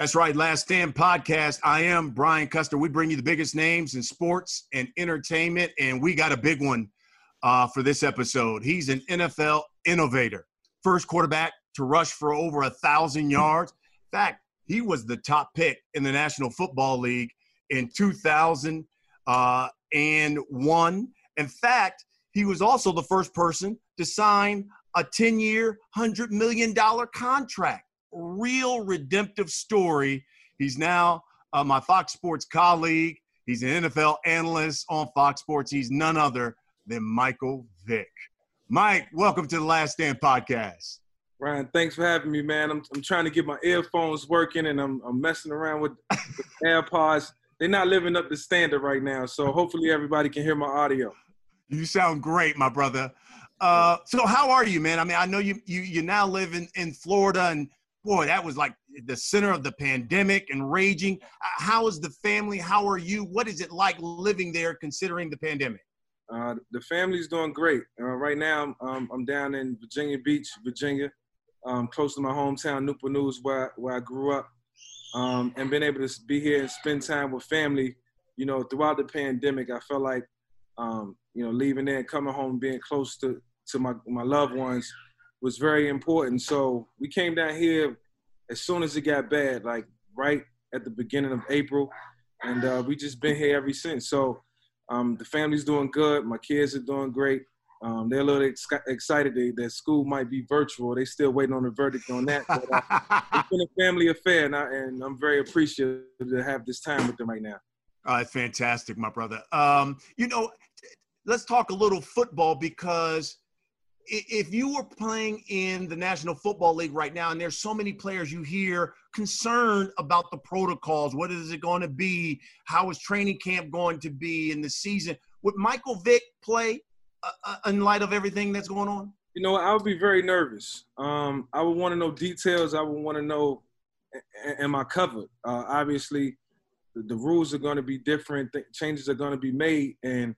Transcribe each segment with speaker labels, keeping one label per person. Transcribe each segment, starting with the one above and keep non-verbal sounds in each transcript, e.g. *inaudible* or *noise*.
Speaker 1: That's right, Last Stand podcast. I am Brian Custer. We bring you the biggest names in sports and entertainment, and we got a big one uh, for this episode. He's an NFL innovator, first quarterback to rush for over a thousand yards. In fact, he was the top pick in the National Football League in 2001. Uh, in fact, he was also the first person to sign a 10 year, $100 million contract. Real redemptive story. He's now uh, my Fox Sports colleague. He's an NFL analyst on Fox Sports. He's none other than Michael Vick. Mike, welcome to the Last Stand podcast.
Speaker 2: Ryan, thanks for having me, man. I'm, I'm trying to get my earphones working and I'm, I'm messing around with the *laughs* AirPods. They're not living up to standard right now. So hopefully everybody can hear my audio.
Speaker 1: You sound great, my brother. Uh, so how are you, man? I mean, I know you you you now live in, in Florida, and boy, that was like the center of the pandemic and raging. Uh, how is the family? How are you? What is it like living there, considering the pandemic?
Speaker 2: Uh, the family's doing great. Uh, right now, um, I'm down in Virginia Beach, Virginia, um, close to my hometown, Newport News, where where I grew up, um, and been able to be here and spend time with family. You know, throughout the pandemic, I felt like um, you know, leaving there and coming home, being close to, to my, my loved ones was very important. So we came down here as soon as it got bad, like right at the beginning of April. And uh, we just been here ever since. So um, the family's doing good. My kids are doing great. Um, they're a little ex- excited that, that school might be virtual. They still waiting on the verdict on that. But, uh, *laughs* it's been a family affair, and, I, and I'm very appreciative to have this time with them right now.
Speaker 1: Uh, fantastic, my brother. Um, you know, let's talk a little football because if you were playing in the National Football League right now, and there's so many players you hear concerned about the protocols, what is it going to be? How is training camp going to be in the season? Would Michael Vick play uh, uh in light of everything that's going on?
Speaker 2: You know, I would be very nervous. Um, I would want to know details. I would want to know, am I covered? Uh, obviously, the, the, rules are going to be different. Th- changes are going to be made, and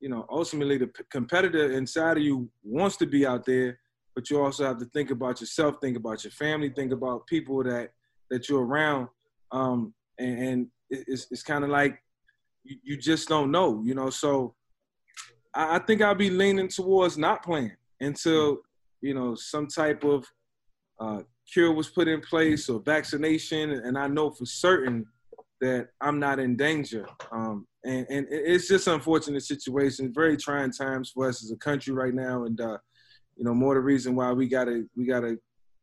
Speaker 2: you know, ultimately the competitor inside of you wants to be out there, but you also have to think about yourself, think about your family, think about people that that you're around, um, and, and it's it's kind of like you, you, just don't know, you know. So I, I think I'll be leaning towards not playing until you know some type of uh, cure was put in place or vaccination, and I know for certain that I'm not in danger. Um, and, and it's just unfortunate situation, very trying times for us as a country right now, and uh, you know more the reason why we gotta we gotta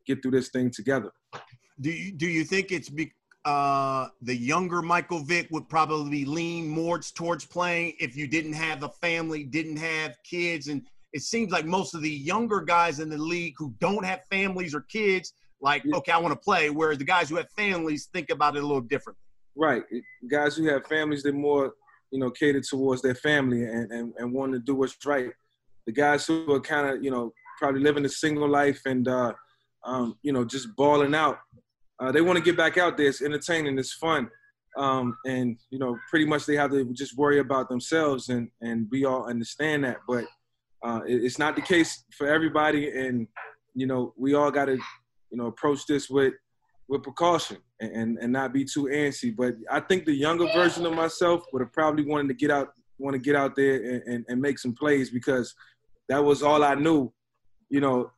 Speaker 2: get through this thing together.
Speaker 1: Do you, do you think it's be, uh, the younger Michael Vick would probably lean more towards playing if you didn't have a family, didn't have kids, and it seems like most of the younger guys in the league who don't have families or kids, like okay, I want to play, whereas the guys who have families think about it a little differently.
Speaker 2: Right, guys who have families, they're more you know, catered towards their family and, and, and wanting to do what's right. The guys who are kind of, you know, probably living a single life and, uh, um, you know, just balling out, uh, they want to get back out there. It's entertaining, it's fun. Um, and, you know, pretty much they have to just worry about themselves and, and we all understand that. But uh, it's not the case for everybody. And, you know, we all got to, you know, approach this with, with precaution and, and not be too antsy. But I think the younger version of myself would have probably wanted to get out, want to get out there and, and, and make some plays because that was all I knew, you know,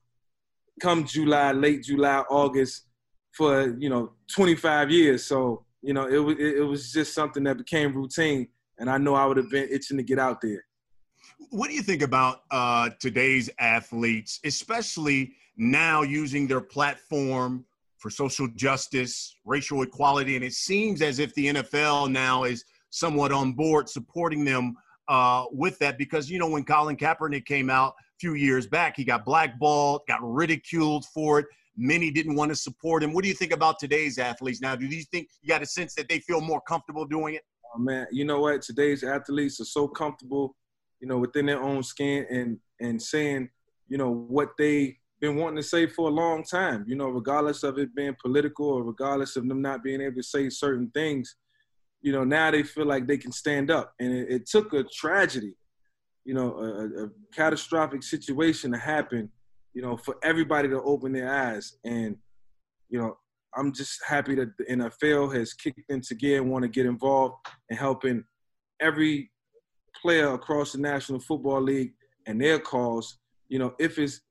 Speaker 2: come July, late July, August for, you know, 25 years. So, you know, it was, it was just something that became routine. And I know I would have been itching to get out there.
Speaker 1: What do you think about uh, today's athletes, especially now using their platform for social justice, racial equality, and it seems as if the NFL now is somewhat on board supporting them uh, with that because you know when Colin Kaepernick came out a few years back, he got blackballed, got ridiculed for it. Many didn't want to support him. What do you think about today's athletes now? Do you think you got a sense that they feel more comfortable doing it?
Speaker 2: Oh, man, you know what? Today's athletes are so comfortable, you know, within their own skin and and saying, you know, what they been wanting to say for a long time. You know, regardless of it being political or regardless of them not being able to say certain things, you know, now they feel like they can stand up. And it, it took a tragedy, you know, a, a, catastrophic situation to happen, you know, for everybody to open their eyes. And, you know,
Speaker 3: I'm just happy that the NFL has kicked into gear and want to get involved in helping every player across the National Football League and their cause, you know, if it's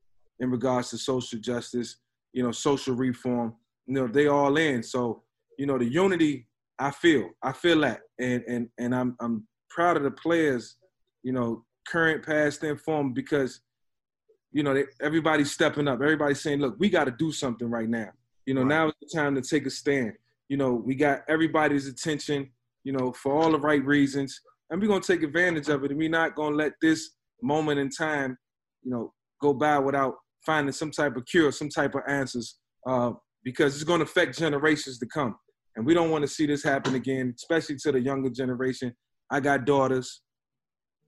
Speaker 3: in regards to social justice, you know, social reform, you know, they all in. So, you know, the unity I feel, I feel that. And and and I'm I'm proud of the players, you know, current, past, and former, because, you know, they, everybody's stepping up. Everybody's saying, look, we got to do something right now. You know, right. now is the time to take a stand. You know, we got everybody's attention, you know, for all the right reasons. And we're going to take advantage of it. And we're not going to let this moment in time, you know, go by without finding some type of cure, some type of answers, uh, because it's going to affect generations to come. And we don't want to see this happen again, especially to the younger generation. I got daughters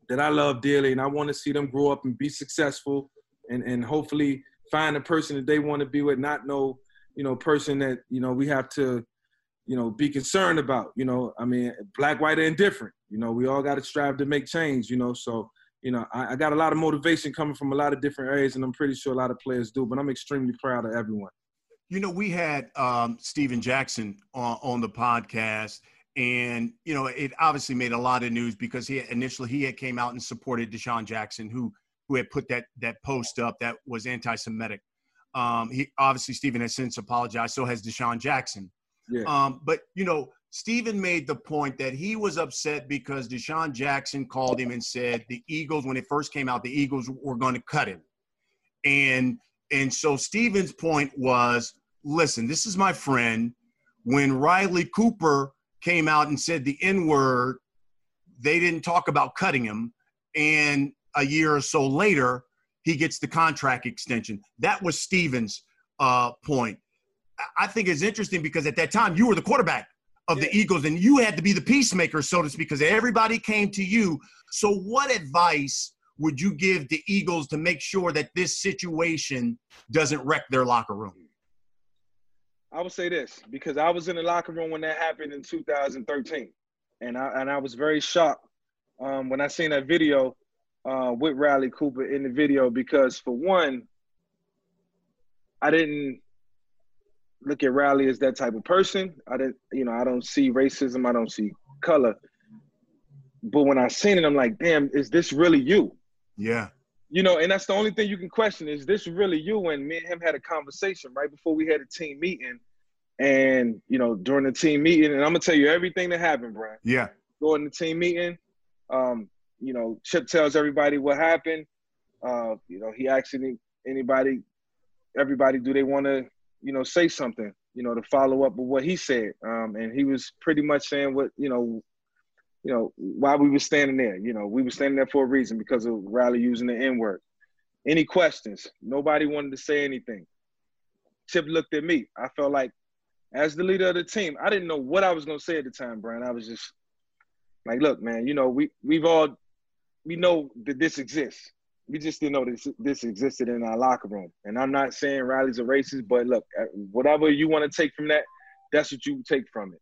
Speaker 3: that I love dearly, and I want to see them grow up and be successful and, and hopefully find a person that they want to be with, not no you know, person that, you know, we have to, you know, be concerned about, you know, I mean, black, white, and different, you know, we all got to strive to make change, you know, so, you know, I, I, got a lot of motivation coming from a lot of different areas, and I'm pretty sure a lot of players do, but I'm extremely proud of everyone.
Speaker 1: You know, we had um, Stephen Jackson on, on the podcast, and you know, it obviously made a lot of news because he initially he had came out and supported DeSean Jackson, who who had put that that post up that was anti-Semitic. Um, he obviously Stephen has since apologized. So has DeSean Jackson. Yeah. Um, but you know, Stephen made the point that he was upset because DeSean Jackson called him and said the Eagles, when it first came out, the Eagles were going to cut him. And and so Stephen's point was, listen, this is my friend. When Riley Cooper came out and said the N word, they didn't talk about cutting him. And a year or so later, he gets the contract extension. That was Stephen's uh, point. I think it's interesting because at that time you were the quarterback of yeah. the Eagles and you had to be the peacemaker, so to speak, because everybody came to you. So, what advice would you give the Eagles to make sure that this situation doesn't wreck their locker room?
Speaker 2: I would say this because I was in the locker room when that happened in 2013, and I and I was very shocked um, when I seen that video uh, with Riley Cooper in the video because for one, I didn't look at Riley as that type of person. I didn't, you know, I don't see racism. I don't see color. But when I seen it, I'm like, damn, is this really you?
Speaker 1: Yeah.
Speaker 2: You know, and that's the only thing you can question is this really you? And me and him had a conversation right before we had a team meeting. And, you know, during the team meeting, and I'm gonna tell you everything that happened, Brian.
Speaker 1: Yeah.
Speaker 2: During the team meeting, um, you know, Chip tells everybody what happened. Uh, you know, he asks any, anybody, everybody, do they want to, you know, say something, you know, to follow up with what he said. Um, and he was pretty much saying what, you know, you know, why we were standing there. You know, we were standing there for a reason because of Riley using the N word. Any questions? Nobody wanted to say anything. Chip looked at me. I felt like, as the leader of the team, I didn't know what I was to say at the time, Brian. I was just like, look, man, you know, we we've all we know that this exists. We just didn't know this this existed in our locker room. And I'm not saying Riley's a racist, but look, uh, whatever you want to take from that, that's what you take from it.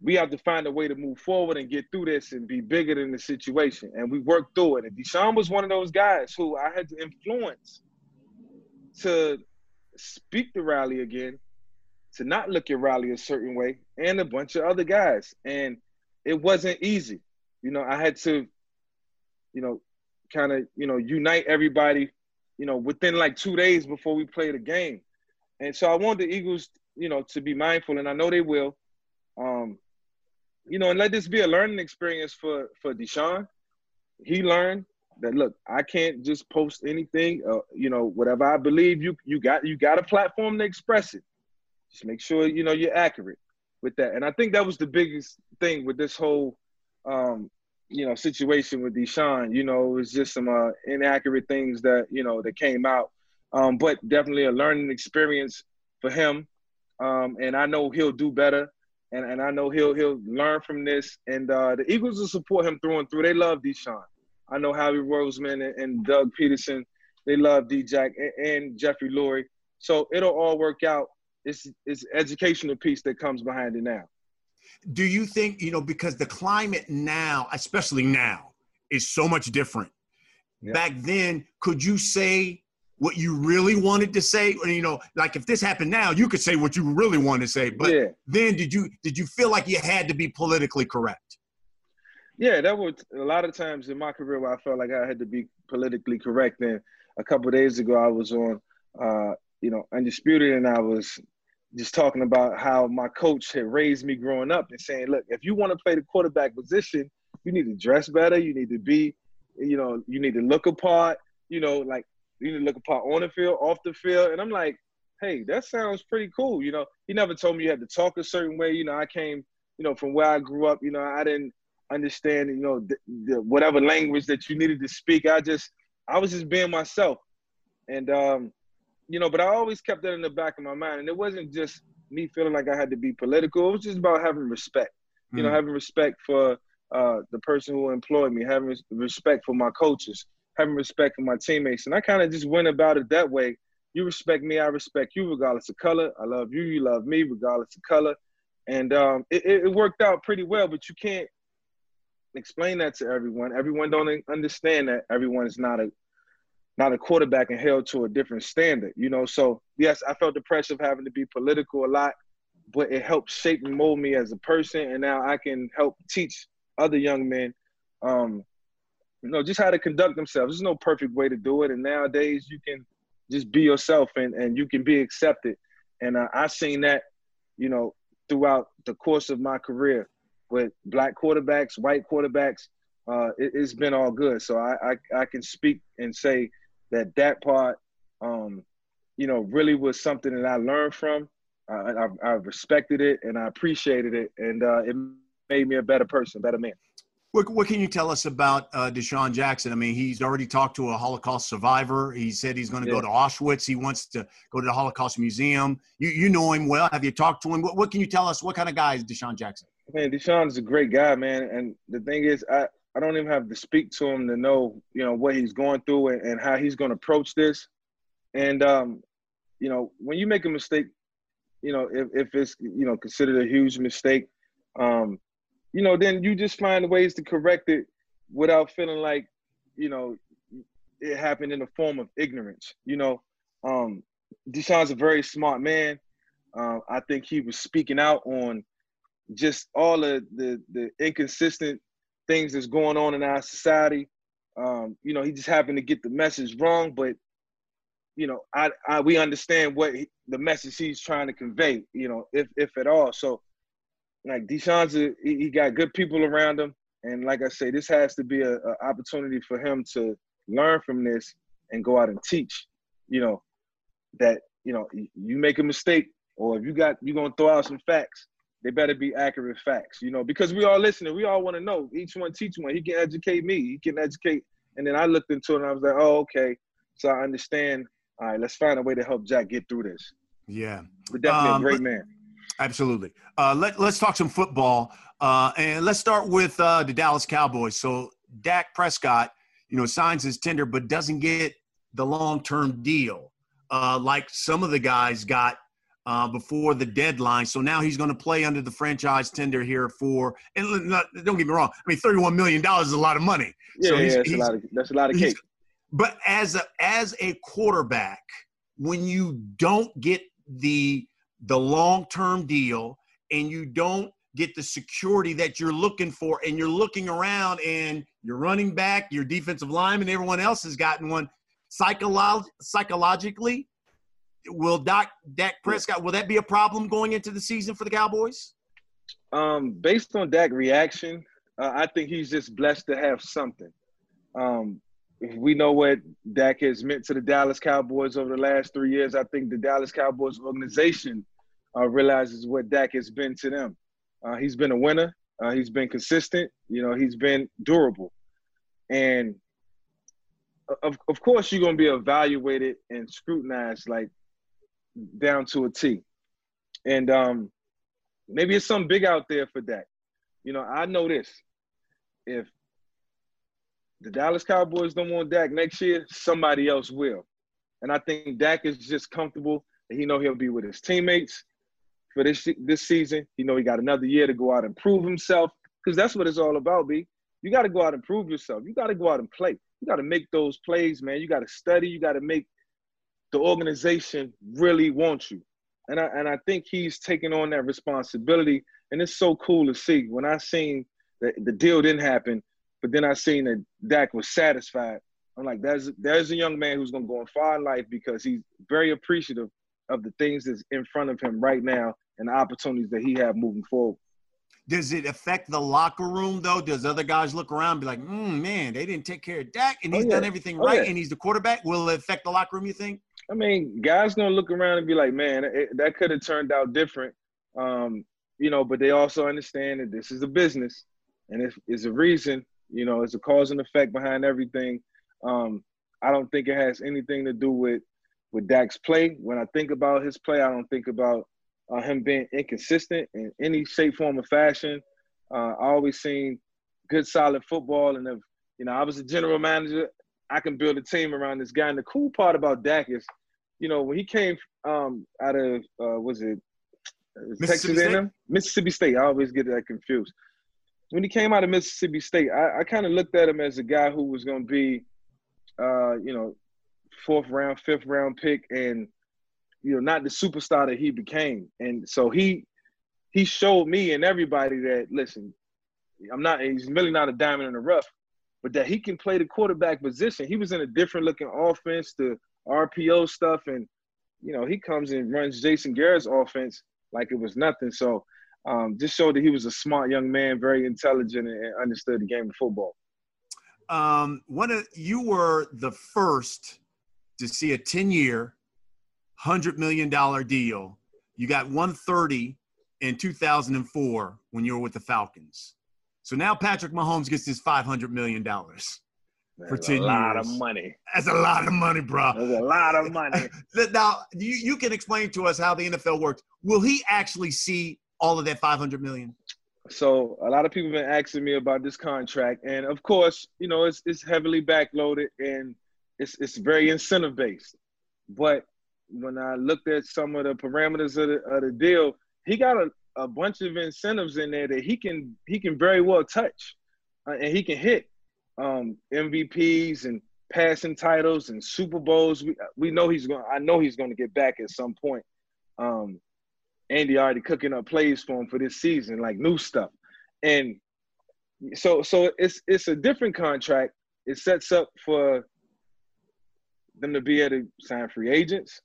Speaker 2: We have to find a way to move forward and get through this and be bigger than the situation. And we worked through it. And DeSean was one of those guys who I had to influence to speak to Riley again, to not look at Riley a certain way, and a bunch of other guys. And it wasn't easy. You know, I had to you know, kind of, you know, unite everybody, you know, within like two days before we play the game. And so I want the Eagles, you know, to be mindful, and I know they will. Um, you know, and let this be a learning experience for for DeSean. He learned that look, I can't just post anything. Uh, you know, whatever I believe, you you got you got a platform to express it. Just make sure you know you're accurate with that. And I think that was the biggest thing with this whole um, you know situation with DeSean. You know, it was just some uh, inaccurate things that you know that came out, um, but definitely a learning experience for him. Um, and I know he'll do better, and, and I know he'll he'll learn from this. And uh, the Eagles will support him through and through. They love DeSean. I know Howie Roseman and, and Doug Pederson. They love D-Jack and, and Jeffrey Lurie. So it'll all work out. It's it's educational piece that comes behind it now
Speaker 1: do you think you know because the climate now especially now is so much different back then could you say what you really wanted to say? Or, you know, like if this happened now, you could say what you really wanted to say. But
Speaker 2: Yeah.
Speaker 1: then did you did you feel like you had to be politically correct?
Speaker 2: Yeah, that was a lot of times in my career where I felt like I had to be politically correct. And a couple of days ago, I was on, uh, you know, Undisputed, and I was just talking about how my coach had raised me growing up and saying, look, if you want to play the quarterback position, you need to dress better. You need to be, you know, you need to look apart. You know, like you need to look apart on the field, off the field. And I'm like, hey, that sounds pretty cool. You know, he never told me you had to talk a certain way. You know, I came, you know, from where I grew up. You know, I didn't understand, you know, whatever language that you needed to speak. I just, I was just being myself, and um, you know, but I always kept that in the back of my mind, and it wasn't just me feeling like I had to be political. It was just about having respect. You know,
Speaker 1: Mm.
Speaker 2: having respect for uh, the person who employed me, having respect for my coaches, having respect for my teammates, and I kind of just went about it that way. You respect me, I respect you, regardless of color. I love you, you love me, regardless of color, and um, it, it it worked out pretty well. But you can't explain that to everyone. Everyone don't understand that everyone is not a not a quarterback and held to a different standard, you know. So yes, I felt the pressure of having to be political a lot, but it helped shape and mold me as a person, and now I can help teach other young men, um, you know, just how to conduct themselves. There's no perfect way to do it, and nowadays you can just be yourself and and you can be accepted. And uh, I've seen that, you know, throughout the course of my career with black quarterbacks, white quarterbacks. Uh, it, has been all good. So I, I I can speak and say that that part, um, you know, really was something that I learned from. Uh, I, I respected it and I appreciated it, and uh, it made me a better person, better man.
Speaker 1: What, what can you tell us about uh, DeSean Jackson? I mean, he's already talked to a Holocaust survivor. He said he's going to
Speaker 2: Yeah.
Speaker 1: go to Auschwitz. He wants to go to the Holocaust Museum. You you know him well. Have you talked to him? What, what can you tell us? What kind of guy is DeSean Jackson?
Speaker 2: Man, DeSean is a great guy, man. And the thing is, I, I don't even have to speak to him to know, you know, what he's going through and, and how he's going to approach this. And, um, you know, when you make a mistake, you know, if, if it's, you know, considered a huge mistake, um, you know, then you just find ways to correct it without feeling like, you know, it happened in the form of ignorance. You know, um, DeSean's a very smart man. Uh, I think he was speaking out on just all of the the inconsistent things that's going on in our society. Um, you know, he just happened to get the message wrong, but you know, I, I we understand what he, the message he's trying to convey. You know, if if at all. So, like DeSean's, a, he, he got good people around him, and like I say, this has to be a, a opportunity for him to learn from this and go out and teach. You know, that you know you make a mistake, or if you got you're gonna throw out some facts they better be accurate facts, you know, because we all listening. We all want to know. Each one teach one. He can educate me. He can educate. And then I looked into it and I was like, oh, okay. So I understand. All right, let's find a way to help Jack get through this.
Speaker 1: Yeah,
Speaker 2: But definitely
Speaker 1: Um,
Speaker 2: a great man.
Speaker 1: absolutely. Uh, let Let's talk some football, uh, and let's start with uh, the Dallas Cowboys. So Dak Prescott, you know, signs his tender, but doesn't get the long term deal uh, like some of the guys got uh, before the deadline. So now he's going to play under the franchise tender here for. And not, don't get me wrong. I mean, thirty one million dollars is a lot of money.
Speaker 2: Yeah,
Speaker 1: so
Speaker 2: yeah,
Speaker 1: he's-
Speaker 2: that's a lot of that's a lot of cake.
Speaker 1: But as a as a quarterback, when you don't get the the long term deal and you don't get the security that you're looking for, and you're looking around and your running back, your defensive lineman, everyone else has gotten one. Psycholo- psychologically, will Dak Dak Prescott will that be a problem going into the season for the Cowboys?
Speaker 2: Um, based on Dak reaction, uh, I think he's just blessed to have something. Um, we know what Dak has meant to the Dallas Cowboys over the last three years. I think the Dallas Cowboys organization uh, realizes what Dak has been to them. Uh, he's been a winner. Uh, he's been consistent. You know, he's been durable, and of of course you're gonna be evaluated and scrutinized like down to a T. And um, maybe it's something big out there for Dak. You know, I know this. If the Dallas Cowboys don't want Dak next year, somebody else will. And I think Dak is just comfortable he know he'll be with his teammates for this this season. You know, he got another year to go out and prove himself because that's what it's all about, B. You got to go out and prove yourself. You got to go out and play. You got to make those plays, man. You got to study. You got to make the organization really wants you. And I and I think he's taking on that responsibility. And it's so cool to see. When I seen that the deal didn't happen, but then I seen that Dak was satisfied. I'm like, there's there's a young man who's gonna go in far in life because he's very appreciative of the things that's in front of him right now and the opportunities that he have moving forward.
Speaker 1: Does it affect the locker room though? Does other guys look around and be like, mm, man, they didn't take care of Dak and oh, he's oh, yeah. done everything oh, right yeah. and he's the quarterback? Will it affect the locker room, you think?
Speaker 2: I mean, guys gonna look around and be like, man, it, that could have turned out different. Um, you know, but they also understand that this is a business and it's, it's a reason, you know, it's a cause and effect behind everything. Um, I don't think it has anything to do with with Dak's play. When I think about his play, I don't think about uh, him being inconsistent in any shape, form, or fashion. Uh, I always seen good, solid football, and if you know I was a general manager, I can build a team around this guy. And the cool part about Dak is, you know, when he came um, out of uh, was it Texas A&M, Mississippi State. I always get that confused. When he came out of Mississippi State, I, I kind of looked at him as a guy who was going to be, uh, you know, fourth round, fifth round pick, and you know, not the superstar that he became. And so he he showed me and everybody that listen, I'm not he's really not a diamond in the rough, but that he can play the quarterback position. He was in a different looking offense, the RPO stuff, and you know, he comes and runs Jason Garrett's offense like it was nothing. So um, just showed that he was a smart young man, very intelligent, and understood the game of football.
Speaker 1: Um, one of you were the first to see a 10 year, $100 million deal. You got 130 in 2004 when you were with the Falcons. So now Patrick Mahomes gets his $500 million for 10 years. That's a
Speaker 2: lot of money.
Speaker 1: That's a lot of money, bro.
Speaker 2: That's a lot of money. *laughs*
Speaker 1: now, you, you can explain to us how the NFL works. Will he actually see all of that 500 million?
Speaker 2: So a lot of people have been asking me about this contract, and of course, you know, it's it's heavily backloaded and it's it's very incentive based. But when I looked at some of the parameters of the, of the deal, he got a, a bunch of incentives in there that he can he can very well touch, uh, and he can hit um, MVPs and passing titles and Super Bowls. We we know he's going. I know he's going to get back at some point. Um, Andy already cooking up plays for him for this season, like new stuff, and so so it's it's a different contract. It sets up for them to be able to sign free agents,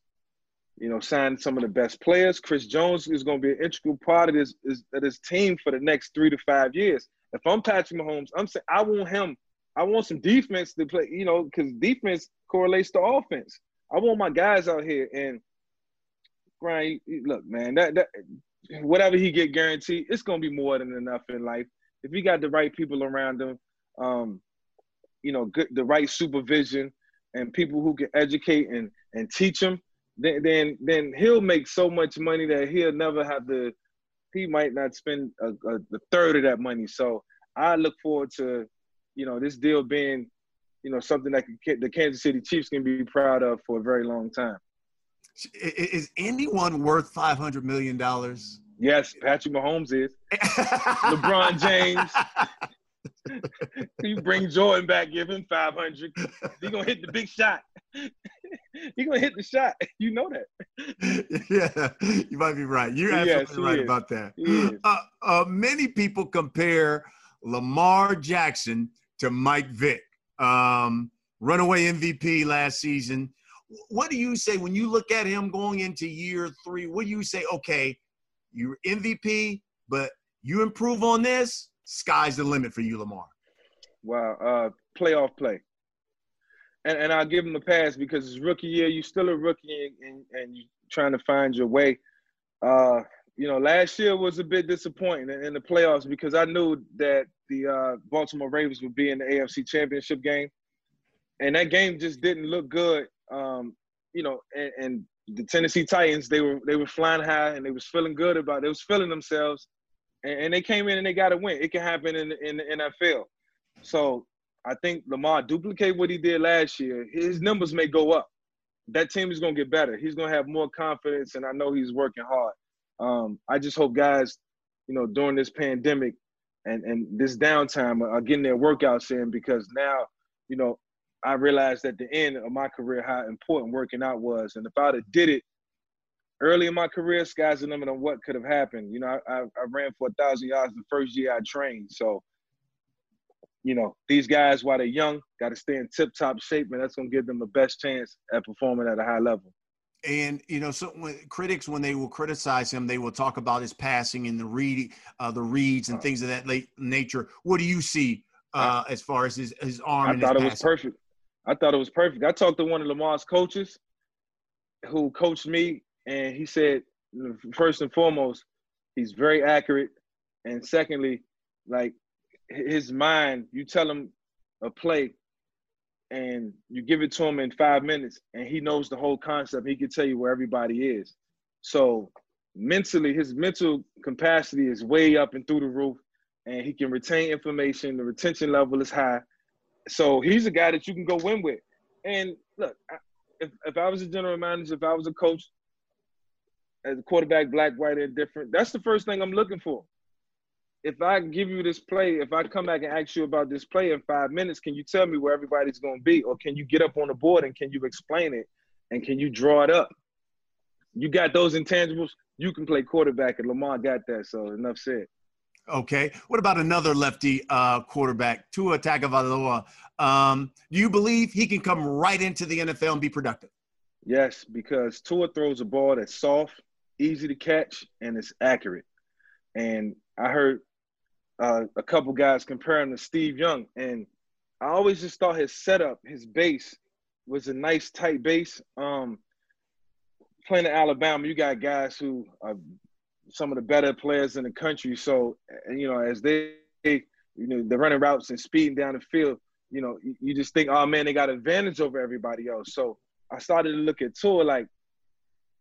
Speaker 2: you know, sign some of the best players. Chris Jones is going to be an integral part of this, is, of this team for the next three to five years. If I'm Patrick Mahomes, I'm saying I want him. I want some defense to play, you know, because defense correlates to offense. I want my guys out here and Brian, look, man, that that whatever he get guaranteed, it's gonna be more than enough in life. If he got the right people around him, um, you know, good the right supervision, and people who can educate and and teach him, then then then he'll make so much money that he'll never have to. He might not spend a, a, a third of that money. So I look forward to, you know, this deal being, you know, something that the Kansas City Chiefs can be proud of for a very long time.
Speaker 1: Is anyone worth five hundred million dollars?
Speaker 2: Yes, Patrick Mahomes is. *laughs* LeBron James. *laughs* *laughs* you bring Jordan back, give him 500. He gonna hit the big shot. *laughs* he gonna hit the shot. *laughs* You know
Speaker 1: that. yeah, you might be right. You're absolutely yes, right is. about that. Uh, uh, many people compare Lamar Jackson to Mike Vick, um, runaway MVP last season. What do you say when you look at him going into year three? What do you say? Okay, you're MVP, but you improve on this sky's the limit for you, Lamar.
Speaker 2: Wow, uh, playoff play. And, and I'll give him a pass because it's rookie year. You're still a rookie and, and, you're trying to find your way. Uh, you know, last year was a bit disappointing in, in the playoffs because I knew that the uh, Baltimore Ravens would be in the AFC Championship game, and that game just didn't look good. Um, you know, and, and, the Tennessee Titans they were they were flying high and they was feeling good about it. they was feeling themselves, and, and they came in and they got to win. It can happen in in the NFL. So I think Lamar duplicate what he did last year. His numbers may go up. That team is gonna get better. He's gonna have more confidence, and I know he's working hard. Um, I just hope guys, you know, during this pandemic and and this downtime are getting their workouts in because now, you know, I realized at the end of my career how important working out was. And if I'd have did it early in my career, sky's the limit on what could have happened. You know, I, I ran for a thousand yards the first year I trained. So, you know, these guys while they're young, got to stay in tip top shape, and that's gonna give them the best chance at performing at a high level.
Speaker 1: And you know, so when, critics when they will criticize him, they will talk about his passing and the read, uh, the reads and things of that late nature. What do you see uh, as far as his his arm?
Speaker 2: I thought it passing? was perfect. I thought it was perfect. I talked to one of Lamar's coaches, who coached me, and he said, first and foremost, he's very accurate, and secondly, like his mind, you tell him a play, and you give it to him in five minutes, and he knows the whole concept. He can tell you where everybody is. So mentally, his mental capacity is way up and through the roof, and he can retain information. The retention level is high. So he's a guy that you can go win with. And look, if, if I was a general manager, if I was a coach, as a quarterback, black, white, and different, that's the first thing I'm looking for if I give you this play, if I come back and ask you about this play in five minutes, can you tell me where everybody's going to be? Or can you get up on the board and can you explain it? And can you draw it up? You got those intangibles, you can play quarterback, and Lamar got that. So enough said.
Speaker 1: Okay. What about another lefty uh, quarterback, Tua Tagovailoa? Um, do you believe he can come right into the NFL and be productive?
Speaker 2: Yes, because Tua throws a ball that's soft, easy to catch, and it's accurate. And I heard uh, a couple guys compare him to Steve Young, and I always just thought his setup, his base, was a nice tight base. Um, playing in Alabama, you got guys who are some of the better players in the country. So, you know, as they, you know, they're running routes and speeding down the field, you know, you just think, oh man, they got advantage over everybody else. So I started to look at Tua like,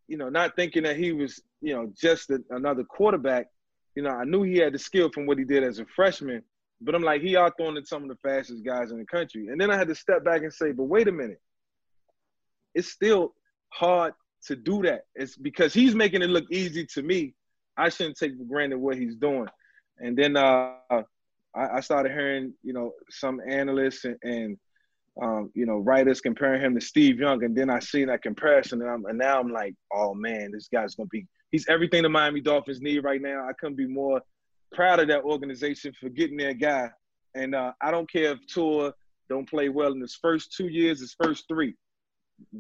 Speaker 2: you know, not thinking that he was, you know, just a, another quarterback, you know, I knew he had the skill from what he did as a freshman, but I'm like, he out throwing some of the fastest guys in the country. And then I had to step back and say, but wait a minute. It's still hard to do that. It's because he's making it look easy to me. I shouldn't take for granted what he's doing. And then uh, I, I, started hearing, you know, some analysts and, and um, you know, writers comparing him to Steve Young, and then I see that comparison, and, and, now I'm like, oh man, this guy's gonna be he's everything the Miami Dolphins need right now. I couldn't be more proud of that organization for getting their guy. And uh, I don't care if Tua don't play well in his first two years, his first three.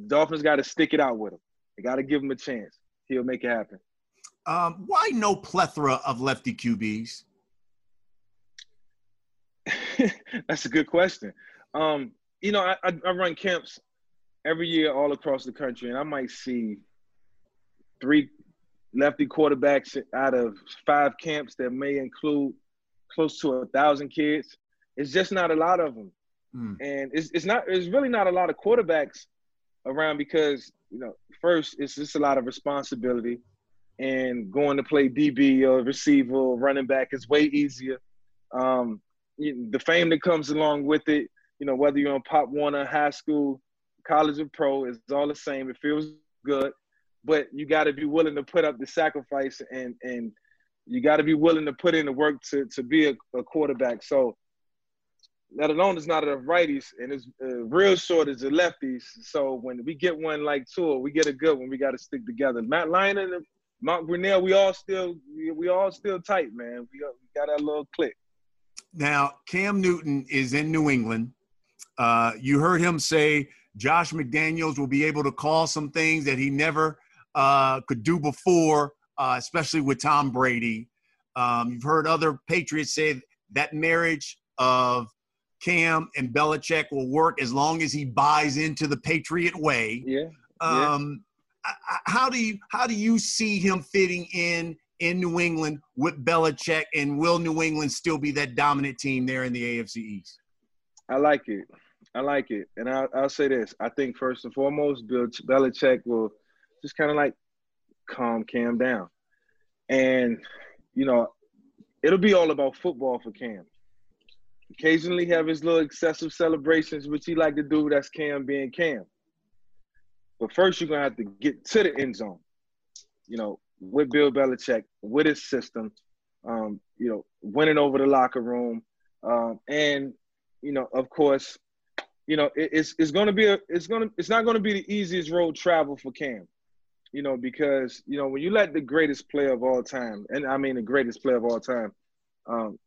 Speaker 2: Dolphins got to stick it out with him. They got to give him a chance. He'll make it happen.
Speaker 1: Um, why no plethora of lefty QBs? *laughs*
Speaker 2: That's a good question. Um, you know, I, I, run camps every year all across the country, and I might see three lefty quarterbacks out of five camps that may include close to a thousand kids. It's just not a lot of them, mm. and it's it's not it's really not a lot of quarterbacks around because you know first it's just a lot of responsibility, and going to play DB or receiver or running back is way easier. Um, the fame that comes along with it, you know, whether you're on Pop Warner, high school, college, or pro, it's all the same. It feels good but you got to be willing to put up the sacrifice and and you got to be willing to put in the work to to be a, a quarterback. So let alone it's not enough righties and it's uh, real shortage of lefties. So when we get one like Tua, we get a good one. We got to stick together. Matt Leinart and Mark Brunell, we all still we, we all still tight, man. We got, we got that little click.
Speaker 1: Now Cam Newton is in New England. Uh, you heard him say Josh McDaniels will be able to call some things that he never uh, could do before, uh, especially with Tom Brady. Um, you've heard other Patriots say that marriage of Cam and Belichick will work as long as he buys into the Patriot way.
Speaker 2: Yeah.
Speaker 1: Um, yeah. How do you how do you see him fitting in in New England with Belichick, and will New England still be that dominant team there in the AFC East?
Speaker 2: I like it. I like it, and I'll, I'll say this: I think first and foremost, Bill Belichick will just kind of like calm Cam down. And, you know, it'll be all about football for Cam. Occasionally have his little excessive celebrations, which he like to do. That's Cam being Cam. But first, you're gonna have to get to the end zone. You know, with Bill Belichick, with his system, um, you know, winning over the locker room, um, and you know, of course, you know, it, it's it's to be a it's to it's not to be the easiest road travel for Cam. You know, because you know when you let the greatest player of all time, and I mean the greatest player of all time, um,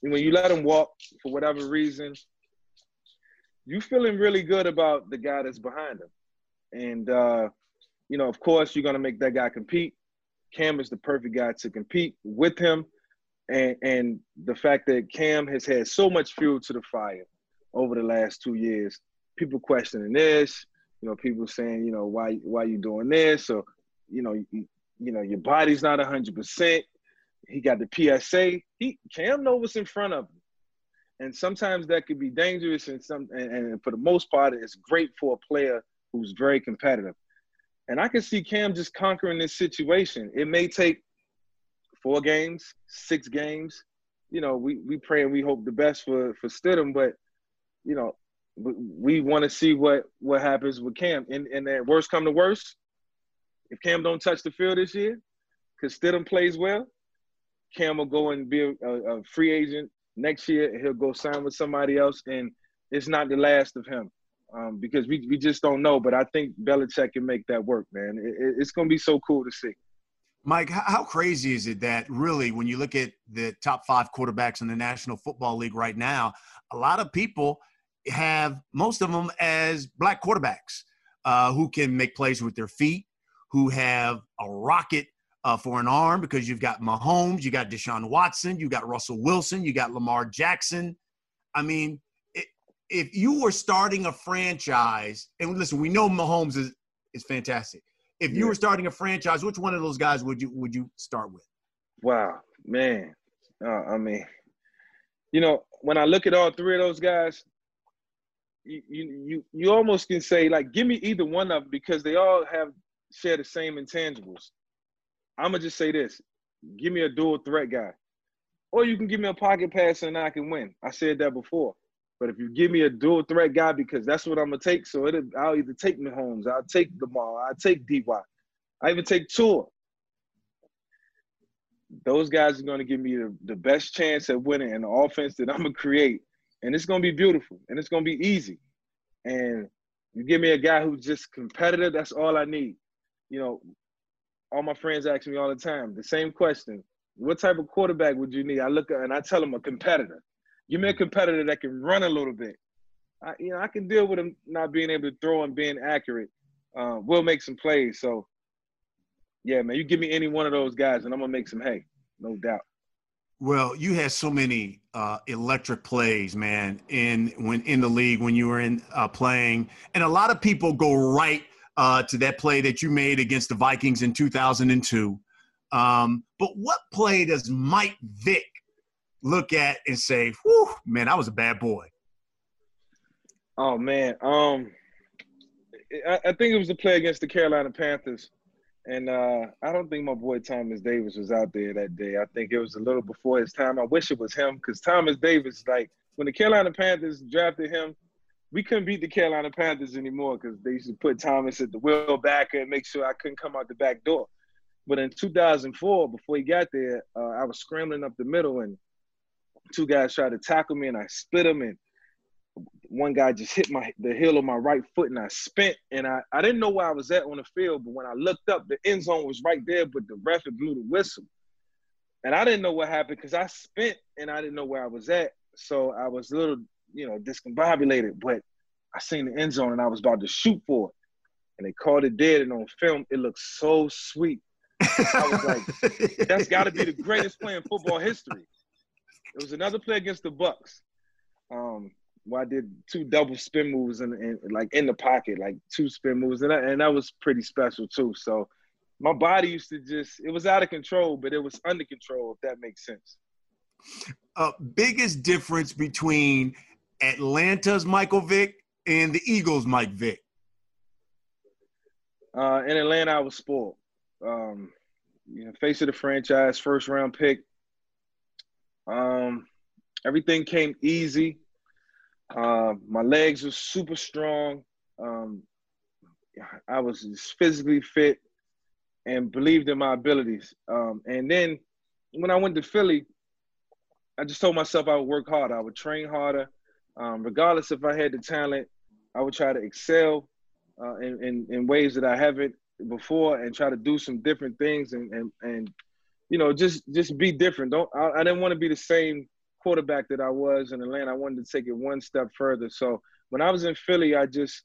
Speaker 2: when you let him walk for whatever reason, you feeling really good about the guy that's behind him, and uh, you know, of course, you're to make that guy compete. Cam is the perfect guy to compete with him, and and the fact that Cam has had so much fuel to the fire over the last two years. People questioning this, you know, people saying, you know, why why you doing this, or you know, you, you know, your body's not hundred percent. He got the PSA. He Cam know what's in front of him, and sometimes that could be dangerous, and some, and, and for the most part, it's great for a player who's very competitive. And I can see Cam just conquering this situation. It may take four games, six games. You know, we we pray and we hope the best for for Stidham, but you know, we want to see what what happens with Cam. And and then worst come to worst, if Cam don't touch the field this year, because Stidham plays well, Cam will go and be a, a, free agent next year. He'll go sign with somebody else, and it's not the last of him. Um, because we, we just don't know, but I think Belichick can make that work, man. It, it's to be so cool to see.
Speaker 1: Mike, how crazy is it that really, when you look at the top five quarterbacks in the National Football League right now, a lot of people have most of them as black quarterbacks uh, who can make plays with their feet, who have a rocket uh, for an arm because you've got Mahomes, you got Deshaun Watson, you got Russell Wilson, you got Lamar Jackson. I mean, if you were starting a franchise, and listen, we know Mahomes is is fantastic. If you yeah. were starting a franchise, which one of those guys would you would you start with?
Speaker 2: Wow, man. Uh, I mean, you know, when I look at all three of those guys, you, you you almost can say like give me either one of them because they all have share the same intangibles. I'm gonna just say this: give me a dual threat guy, or you can give me a pocket passer and I can win. I said that before. But if you give me a dual threat guy, because that's what I'm gonna take, so it I'll either take Mahomes, I'll take Lamar, I'll take Dy, I even take Tua. Those guys are gonna give me the, the best chance at winning in the offense that I'm gonna create and it's gonna be beautiful and it's gonna be easy. And you give me a guy who's just competitive, that's all I need. You know, all my friends ask me all the time the same question: What type of quarterback would you need? I look at and I tell them a competitor. Give me a competitor that can run a little bit. I, you know, I can deal with him not being able to throw and being accurate. Uh, we'll make some plays. So, yeah, man, you give me any one of those guys, and I'm gonna make some hay, no doubt.
Speaker 1: Well, you had so many uh, electric plays, man, in when in the league when you were in uh, playing, and a lot of people go right uh, to that play that you made against the Vikings in 2002. Um, but what play does Mike Vick look at and say, "Whew, man, I was a bad boy"?
Speaker 2: Oh man, um, I, I think it was the play against the Carolina Panthers. And uh, I don't think my boy Thomas Davis was out there that day. I think it was a little before his time. I wish it was him because Thomas Davis, like when the Carolina Panthers drafted him, we couldn't beat the Carolina Panthers anymore because they used to put Thomas at the wheel backer and make sure I couldn't come out the back door. But in 2004, before he got there, uh, I was scrambling up the middle and two guys tried to tackle me and I split them and one guy just hit my the heel of my right foot and I spent and I, I didn't know where I was at on the field, but when I looked up, the end zone was right there, but the ref had blew the whistle. And I didn't know what happened because I spent and I didn't know where I was at. So I was a little, you know, discombobulated, but I seen the end zone and I was about to shoot for it. And they called it dead and on film, it looked so sweet. I was like, *laughs* that's gotta be the greatest play in football history. It was another play against the Bucs. Um, where I did two double spin moves and, and like in the pocket, like two spin moves, and, and that was pretty special too. So my body used to just it was out of control, but it was under control, if that makes sense.
Speaker 1: Uh, biggest difference between Atlanta's Michael Vick and the Eagles' Mike Vick?
Speaker 2: Uh, in Atlanta, I was spoiled. Um, you know, face of the franchise, first round pick. Um, everything came easy. Uh, my legs were super strong. Um, I was physically fit and believed in my abilities. Um, and then when I went to Philly, I just told myself I would work harder. I would train harder, um, regardless if I had the talent I would try to excel uh, in, in, in ways that I haven't before, and try to do some different things, and and and you know just just be different. Don't I, I didn't want to be the same quarterback that I was in Atlanta. I wanted to take it one step further. So when I was in Philly, I just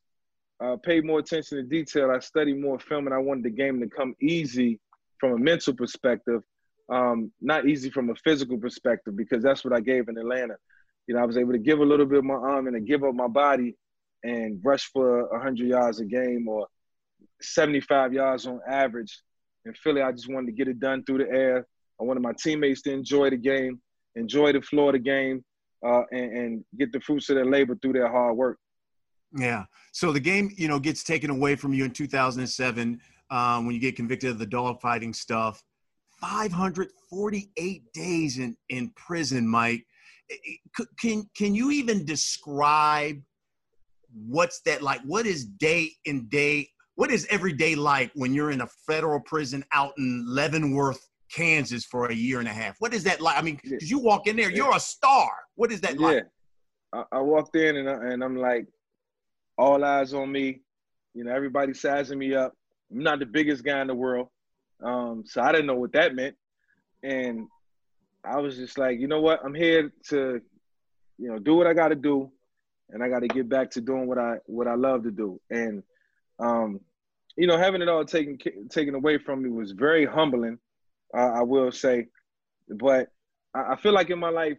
Speaker 2: uh, paid more attention to detail. I studied more film, and I wanted the game to come easy from a mental perspective, um, not easy from a physical perspective, because that's what I gave in Atlanta. You know, I was able to give a little bit of my arm and to give up my body and rush for 100 yards a game or 75 yards on average. In Philly, I just wanted to get it done through the air. I wanted my teammates to enjoy the game, enjoy the Florida game, uh, and, and get the fruits of their labor through their hard work.
Speaker 1: Yeah. So the game, you know, gets taken away from you in 2007 um, when you get convicted of the dogfighting stuff. 548 days in, in prison, Mike. Can can you even describe what's that like? What is day in day? What is every day like when you're in a federal prison out in Leavenworth, Kansas for a year and a half? What is that like? I mean, because you walk in there, you're a star. What is that
Speaker 2: yeah.
Speaker 1: like?
Speaker 2: I, I walked in and, I, and I'm like, all eyes on me. You know, everybody sizing me up. I'm not the biggest guy in the world. Um, so I didn't know what that meant. And I was just like, you know what? I'm here to, you know, do what I got to do, and I got to get back to doing what I what I love to do. And, um, you know, having it all taken taken away from me was very humbling. Uh, I will say, but I, I, feel like in my life,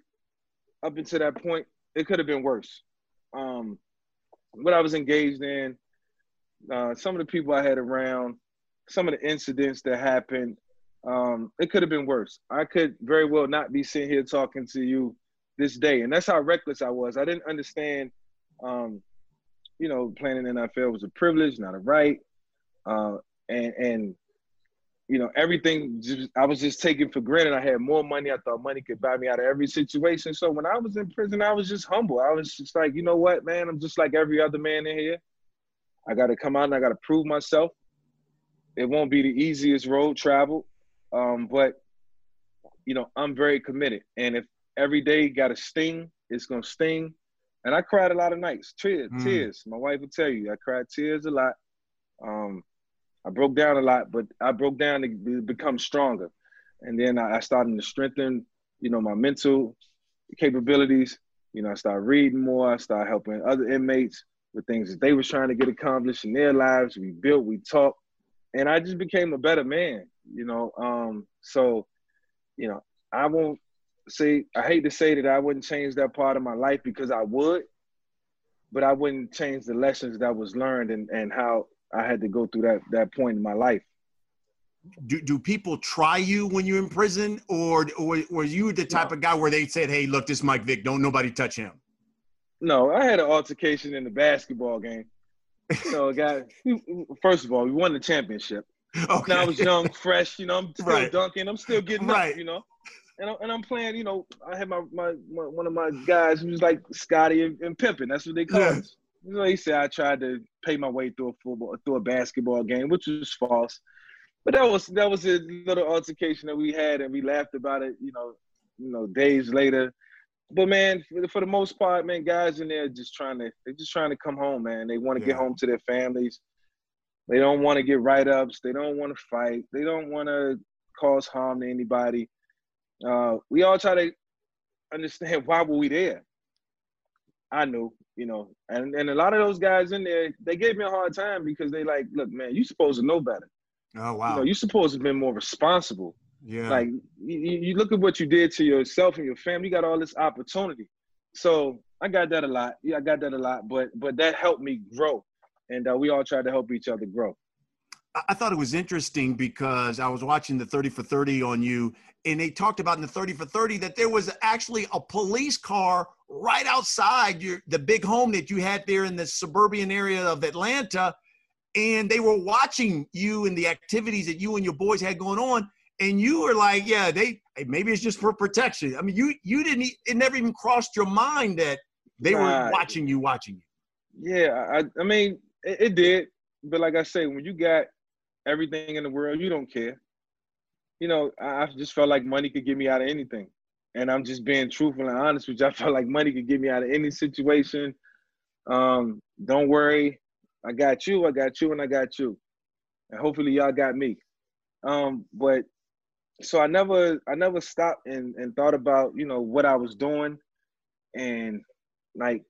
Speaker 2: up until that point, it could have been worse. Um, what I was engaged in, uh, some of the people I had around, some of the incidents that happened, um, it could have been worse. I could very well not be sitting here talking to you this day, and that's how reckless I was. I didn't understand, um, you know, playing in NFL was a privilege, not a right, uh, and and you know everything. Just, I was just taking for granted. I had more money. I thought money could buy me out of every situation. So when I was in prison, I was just humble. I was just like, you know what, man, I'm just like every other man in here. I got to come out and I got to prove myself. It won't be the easiest road travel, um, but you know I'm very committed. And if every day got a sting, it's gonna sting. And I cried a lot of nights, tears, mm. tears. My wife will tell you, I cried tears a lot. Um, I broke down a lot, but I broke down to become stronger. And then I started to strengthen, you know, my mental capabilities. You know, I started reading more. I started helping other inmates with things that they were trying to get accomplished in their lives. We built, we talked, and I just became a better man. You know, um, so you know, I won't say I hate to say that I wouldn't change that part of my life because I would, but I wouldn't change the lessons that was learned and and how I had to go through that that point in my life.
Speaker 1: Do, do people try you when you're in prison, or or were you the type no. of guy where they said, "Hey, look, this Mike Vick, don't nobody touch him"?
Speaker 2: No, I had an altercation in the basketball game. You know, a guy. First of all, we won the championship. Okay. Now I was young, fresh. You know, I'm still right. dunking. I'm still getting right. up. You know, and I'm, and I'm playing. You know, I had my, my, my one of my guys who was like Scotty and, and Pimpin. That's what they call yeah. us. You know, he said I tried to pay my way through a football through a basketball game, which was false. But that was that was a little altercation that we had, and we laughed about it. You know, you know, days later. But man, for, for the most part, man, guys in there just trying to they're just trying to come home, man. They want to yeah. get home to their families. They don't want to get write ups. They don't want to fight. They don't want to cause harm to anybody. Uh, we all try to understand why were we there. I knew, you know, and and a lot of those guys in there, they gave me a hard time because they like, look, man, you supposed to know better.
Speaker 1: Oh wow.
Speaker 2: You know, you supposed to have been more responsible.
Speaker 1: Yeah.
Speaker 2: Like you, you look at what you did to yourself and your family. You got all this opportunity. So I got that a lot. Yeah, I got that a lot. But but that helped me grow, and uh, we all tried to help each other grow.
Speaker 1: I thought it was interesting because I was watching the 30 for 30 on you, and they talked about in the 30 for 30 that there was actually a police car right outside your the big home that you had there in the suburban area of Atlanta, and they were watching you and the activities that you and your boys had going on and you were like, yeah, they maybe it's just for protection. I mean, you you didn't it never even crossed your mind that they were watching you, watching
Speaker 2: you. Yeah, I I mean it, it, did, but like I say, when you got everything in the world, you don't care. You know, I, I just felt like money could get me out of anything, and I'm just being truthful and honest with you. *laughs* I felt like money could get me out of any situation. Um, don't worry, I got you, I got you, and I got you, and hopefully y'all got me. Um, but so I never, I never stopped and and thought about you know what I was doing, and like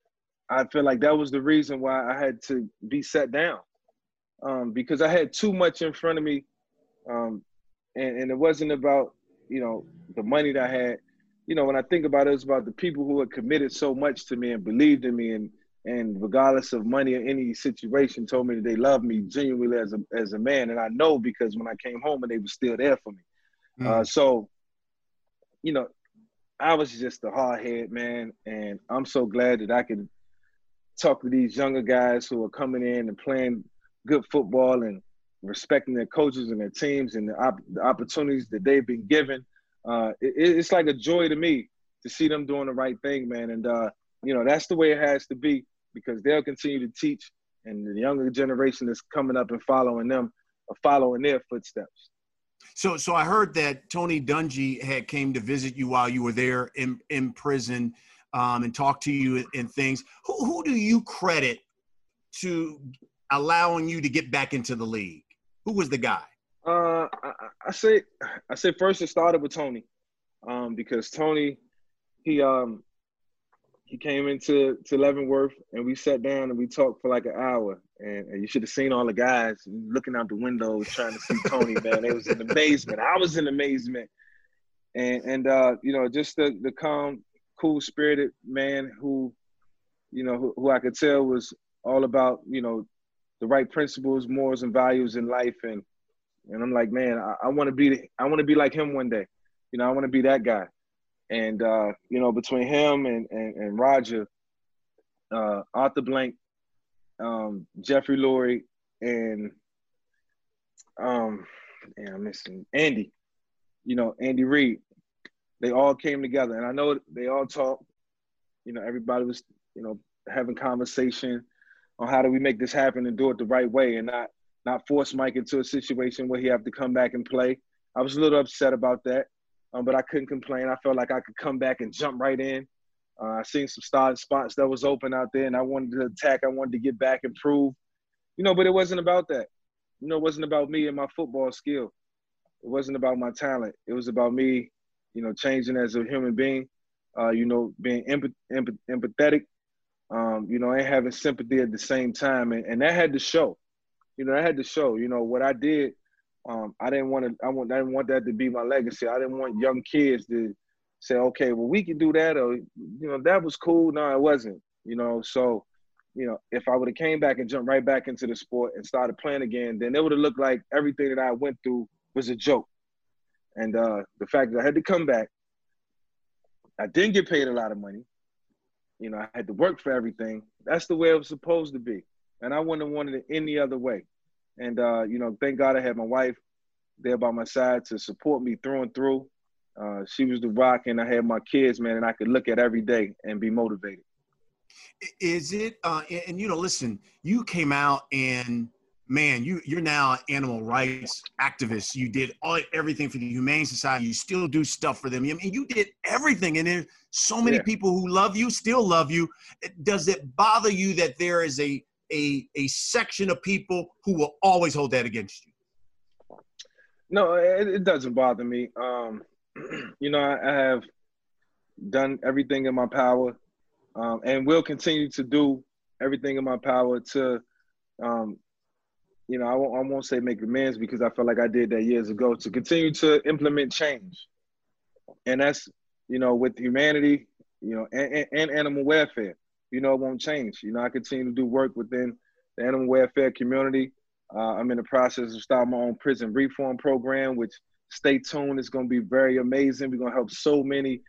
Speaker 2: I feel like that was the reason why I had to be set down, um, because I had too much in front of me, um, and and it wasn't about you know the money that I had. You know, when I think about it, it's about the people who had committed so much to me and believed in me and and regardless of money or any situation, told me that they loved me genuinely as a as a man. And I know because when I came home and they were still there for me. Mm. Uh, so, you know, I was just a hard head man, and I'm so glad that I can talk to these younger guys who are coming in and playing good football and respecting their coaches and their teams and the, op- the opportunities that they've been given. Uh, it, it's like a joy to me to see them doing the right thing, man. And uh, you know that's the way it has to be because they'll continue to teach, and the younger generation is coming up and following them, or following their footsteps.
Speaker 1: So, so I heard that Tony Dungy had came to visit you while you were there in in prison, um, and talk to you and things. Who who do you credit to allowing you to get back into the league? Who was the guy?
Speaker 2: Uh, I, I say I say first it started with Tony, um, because Tony, he um he came into to Leavenworth and we sat down and we talked for like an hour. And, and you should have seen all the guys looking out the windows trying to see Tony, *laughs* man. They was in amazement. I was in amazement. And and uh, you know, just the the calm, cool spirited man who, you know, who, who I could tell was all about, you know, the right principles, morals, and values in life. And and I'm like, man, I, I want to be I want to be like him one day. You know, I want to be that guy. And uh, you know, between him and and, and Roger, uh, Arthur Blank, um, Jeffrey Lurie, and um, yeah, I'm missing Andy. You know, Andy Reid. They all came together, and I know they all talked. You know, everybody was you know having conversation on how do we make this happen and do it the right way, and not not force Mike into a situation where he have to come back and play. I was a little upset about that um, but I couldn't complain. I felt like I could come back and jump right in. Uh, I seen some starting spots that was open out there, and I wanted to attack. I wanted to get back and prove, you know. But it wasn't about that. You know, it wasn't about me and my football skill. It wasn't about my talent. It was about me, you know, changing as a human being. Uh, you know, being empath- empath- empathetic. Um, you know, and having sympathy at the same time, and, and that had to show. You know, that had to show. You know, what I did um, I didn't want to. I want. I didn't want that to be my legacy. I didn't want young kids to say, "Okay, well, we can do that," or you know, that was cool. No, it wasn't. You know, so you know, if I would have came back and jumped right back into the sport and started playing again, then it would have looked like everything that I went through was a joke. And uh, the fact that I had to come back, I didn't get paid a lot of money. You know, I had to work for everything. That's the way it was supposed to be, and I wouldn't have wanted it any other way. And uh, you know, thank God I had my wife there by my side to support me through and through. Uh, she was the rock, and I had my kids, man, and I could look at every day and be motivated.
Speaker 1: Is it? Uh, and you know, listen, you came out and man, you you're now animal rights activist. You did all everything for the Humane Society. You still do stuff for them. I mean, you did everything, and there's so many yeah. people who love you, still love you. Does it bother you that there is a a, a section of people who will always hold that against you?
Speaker 2: No, it, it doesn't bother me. Um, *clears throat* you know, I, I, have done everything in my power um, and will continue to do everything in my power to, um, you know, I won't, I won't say make amends because I felt like I did that years ago to continue to implement change. And that's, you know, with humanity, you know, and, and animal welfare you know, it won't change. You know, I continue to do work within the animal welfare community. Uh, I'm in the process of starting my own prison reform program, which stay tuned. It's going to be very amazing. We're going to help so many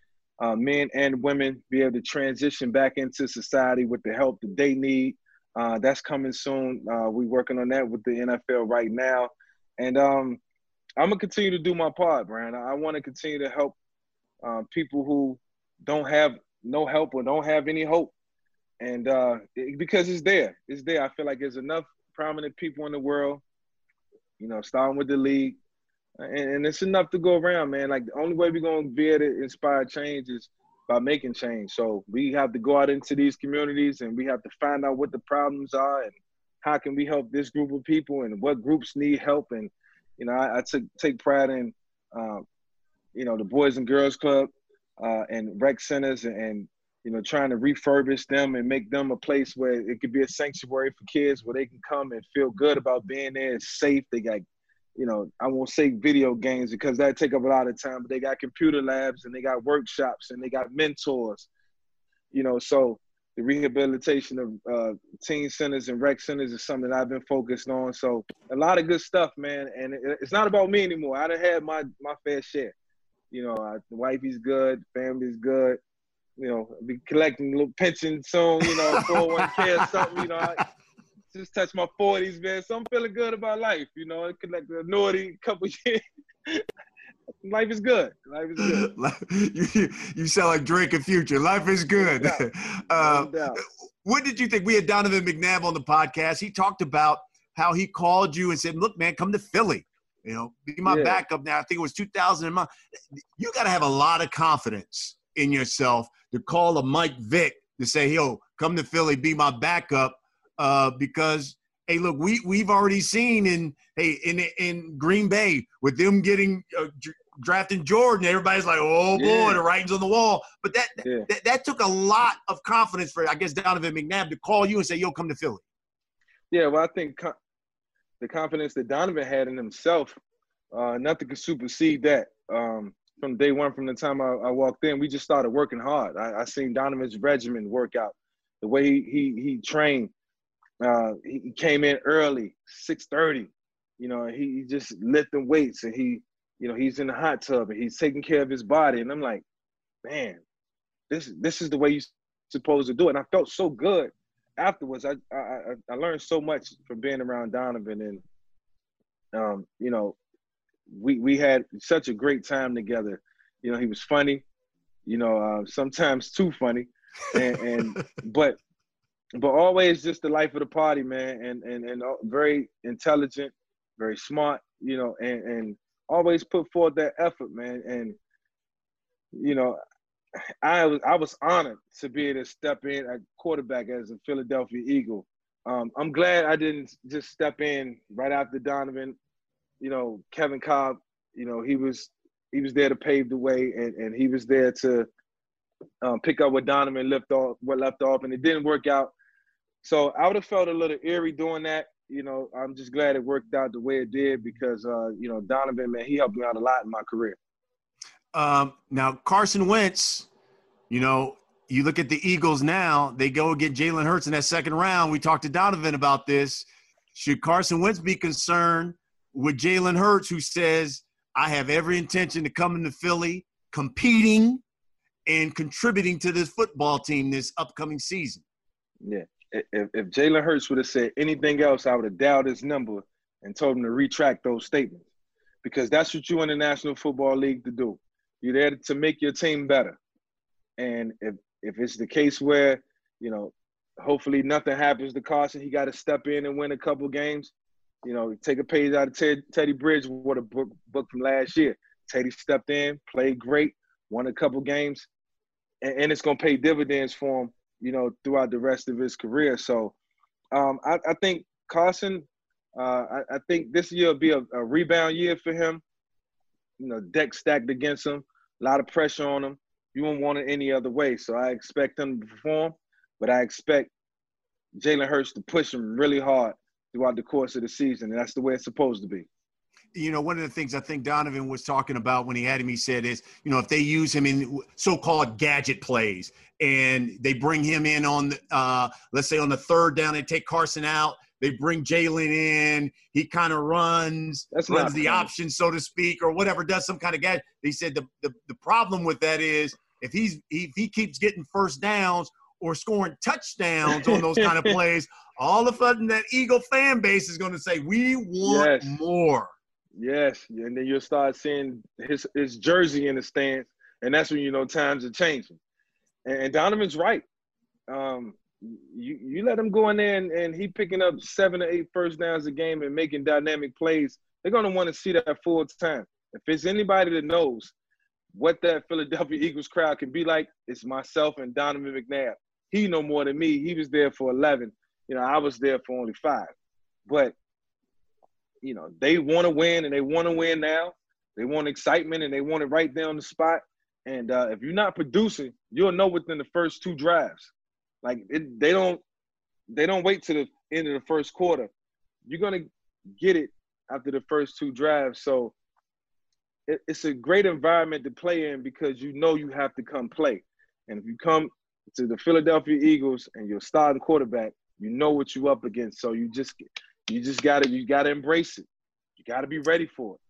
Speaker 2: uh, men and women be able to transition back into society with the help that they need. Uh, that's coming soon. Uh, we're working on that with the NFL right now. And um, I'm going to continue to do my part, Brian. I want to continue to help uh, people who don't have no help or don't have any hope and uh, it, because it's there, it's there. I feel like there's enough prominent people in the world, you know, starting with the league, and, and it's enough to go around, man. Like the only way we're gonna be able to inspire change is about making change. So we have to go out into these communities and we have to find out what the problems are and how can we help this group of people and what groups need help. And you know, I, I took take pride in, uh, you know, the Boys and Girls Club uh, and rec centers and, and you know, trying to refurbish them and make them a place where it could be a sanctuary for kids where they can come and feel good about being there. It's safe. They got you know, I won't say video games because that take up a lot of time, but they got computer labs and they got workshops and they got mentors, you know, so the rehabilitation of uh, teen centers and rec centers is something I've been focused on. So a lot of good stuff, man. And it, it's not about me anymore. I done had my, my fair share. You know, I, the wifey's good, family's good. You know, be collecting a little pension soon, you know, *laughs* 401k or something, you know. I, just touch my 40s, man. So I'm feeling good about life. You know, collect the annuity couple *laughs* years. life is good. Life is good. *laughs*
Speaker 1: you, you sound like Drake and Future. Life is good. No uh, no what did you think? We had Donovan McNabb on the podcast. He talked about how he called you and said, "Look, man, come to Philly. You know, be my yeah. backup." Now I think it was 2000 a month. You got to have a lot of confidence in yourself to call a Mike Vick to say, "Yo, come to Philly, be my backup." uh, because hey, look, we we've already seen in hey in in Green Bay with them getting uh, drafting Jordan, everybody's like, oh boy, yeah. the writing's on the wall. But that, yeah. that that took a lot of confidence for I guess Donovan McNabb to call you and say, yo, come to Philly.
Speaker 2: Yeah, well, I think the confidence that Donovan had in himself, uh, nothing could supersede that. Um, from day one, from the time I, I, walked in, we just started working hard. I, I seen Donovan's regimen work out, the way he he, he trained uh, he came in early, six thirty. You know, he, he just lifting weights and he, you know, he's in the hot tub and he's taking care of his body. And I'm like, man, this this is the way you're supposed to do it. And I felt so good afterwards. I I, I learned so much from being around Donovan and um, you know, we we had such a great time together. You know, he was funny, you know, uh, sometimes too funny, and, and *laughs* but but always just the life of the party, man, and and and very intelligent, very smart, you know, and and always put forth that effort, man. And you know, I was I was honored to be able to step in at quarterback as a Philadelphia Eagle. Um, I'm glad I didn't just step in right after Donovan. You know, Kevin Kolb. You know, he was he was there to pave the way, and and he was there to um, pick up what Donovan left off, what left off, and it didn't work out. So I would have felt a little eerie doing that. You know, I'm just glad it worked out the way it did because, uh, you know, Donovan, man, he helped me out a lot in my career.
Speaker 1: Um, now Carson Wentz, you know, you look at the Eagles now; they go get Jalen Hurts in that second round. We talked to Donovan about this. Should Carson Wentz be concerned with Jalen Hurts, who says, "I have every intention to come into Philly, competing and contributing to this football team this upcoming season.
Speaker 2: Yeah. If, if Jalen Hurts would have said anything else, I would have dialed his number and told him to retract those statements. Because that's what you in the National Football League to do. You're there to make your team better. And if if it's the case where, you know, hopefully nothing happens to Carson, he got to step in and win a couple games. You know, take a page out of Ted, Teddy Bridgewater book, book from last year. Teddy stepped in, played great, won a couple games and, and it's going to pay dividends for him, you know, throughout the rest of his career. So um, I, I, think Carson, uh, I, I, think this year will be a, a, rebound year for him. You know, deck stacked against him, a lot of pressure on him. You won't want it any other way. So I expect him to perform, but I expect Jalen Hurts to push him really hard throughout the course of the season, and that's the way it's supposed to be
Speaker 1: you know, one of the things I think Donovan was talking about when he had him, he said is, you know, if they use him in so-called gadget plays and they bring him in on, the, uh, let's say on the third down, they take Carson out, they bring Jalen in, he kind of runs, That's runs the funny. option, so to speak, or whatever, does some kind of gadget. They said the, the, the problem with that is if he's if he keeps getting first downs or scoring touchdowns on those kind of *laughs* plays, all of a sudden that Eagle fan base is going to say, we want yes. more.
Speaker 2: Yes, and then you'll start seeing his his jersey in the stands, and that's when you know times are changing. And, and Donovan's right. Um, you you let him go in there and, and he picking up seven or eight first downs a game and making dynamic plays. They're gonna want to see that full time. If it's anybody that knows what that Philadelphia *laughs* Eagles crowd can be like, it's myself and Donovan McNabb. He know more than me. He was there for 11. You know, I was there for only five. But, you know, they want to win and they want to win now. They want excitement and they want it right there on the spot. And uh, if you're not producing, you'll know within the first two drives. Like it, they don't, they don't wait to the end of the first quarter. You're gonna get it after the first two drives. So it, it's a great environment to play in because you know you have to come play. And if you come to the Philadelphia Eagles and you're starting quarterback, you know what you're up against. So you just you just gotta you gotta embrace it. You gotta be ready for it.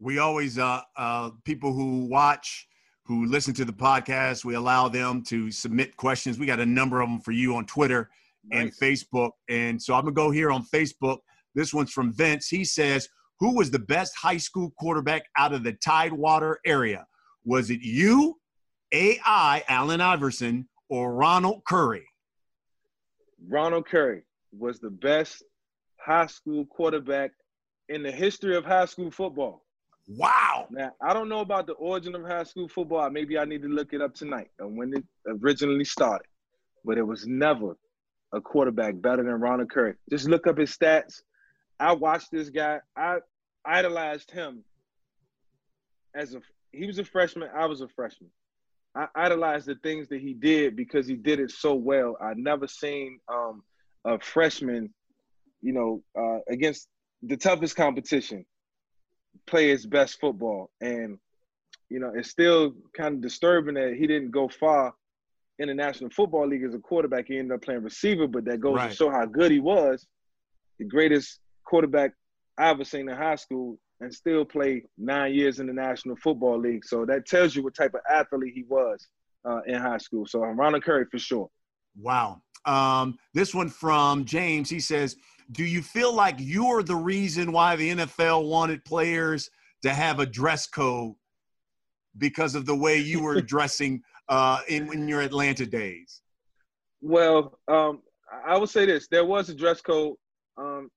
Speaker 1: We always uh uh people who watch who listen to the podcast, we allow them to submit questions. We got a number of them for you on Twitter nice. and Facebook. And so I'm gonna go here on Facebook. This one's from Vince. He says, Who was the best high school quarterback out of the Tidewater area? Was it you, AI, Allen Iverson, or Ronald Curry?
Speaker 2: Ronald Curry was the best high school quarterback in the history of high school football.
Speaker 1: Wow.
Speaker 2: Now, I don't know about the origin of high school football. Maybe I need to look it up tonight and when it originally started. But it was never a quarterback better than Ronald Curry. Just look up his stats. I watched this guy. I idolized him as a he was a freshman, I was a freshman. I idolized the things that he did because he did it so well. I never seen um, a freshman, you know, uh, against the toughest competition play his best football. And, you know, it's still kind of disturbing that he didn't go far in the National Football League as a quarterback. He ended up playing receiver, but that goes right. to show how good he was. The greatest quarterback I ever seen in high school and still play nine years in the National Football League. So that tells you what type of athlete he was uh, in high school. So I'm Ronald Curry for sure.
Speaker 1: Wow. Um, this one from James. He says, do you feel like you're the reason why the NFL wanted players to have a dress code because of the way you were *laughs* dressing uh, in, in your Atlanta days?
Speaker 2: Well, um, I would say this: there was a dress code um,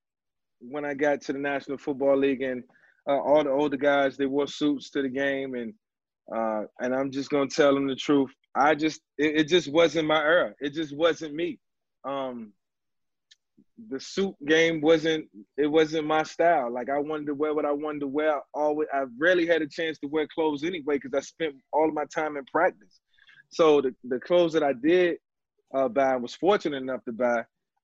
Speaker 2: when I got to the National Football League, and uh, all the older guys they wore suits to the game, and uh, and I'm just gonna tell them the truth. I just it, it just wasn't my era. It just wasn't me. Um, the suit game wasn't it wasn't my style. Like I wanted to wear what I wanted to wear. Always, I rarely had a chance to wear clothes anyway because I spent all of my time in practice. So the the clothes that I did uh, buy, was fortunate enough to buy.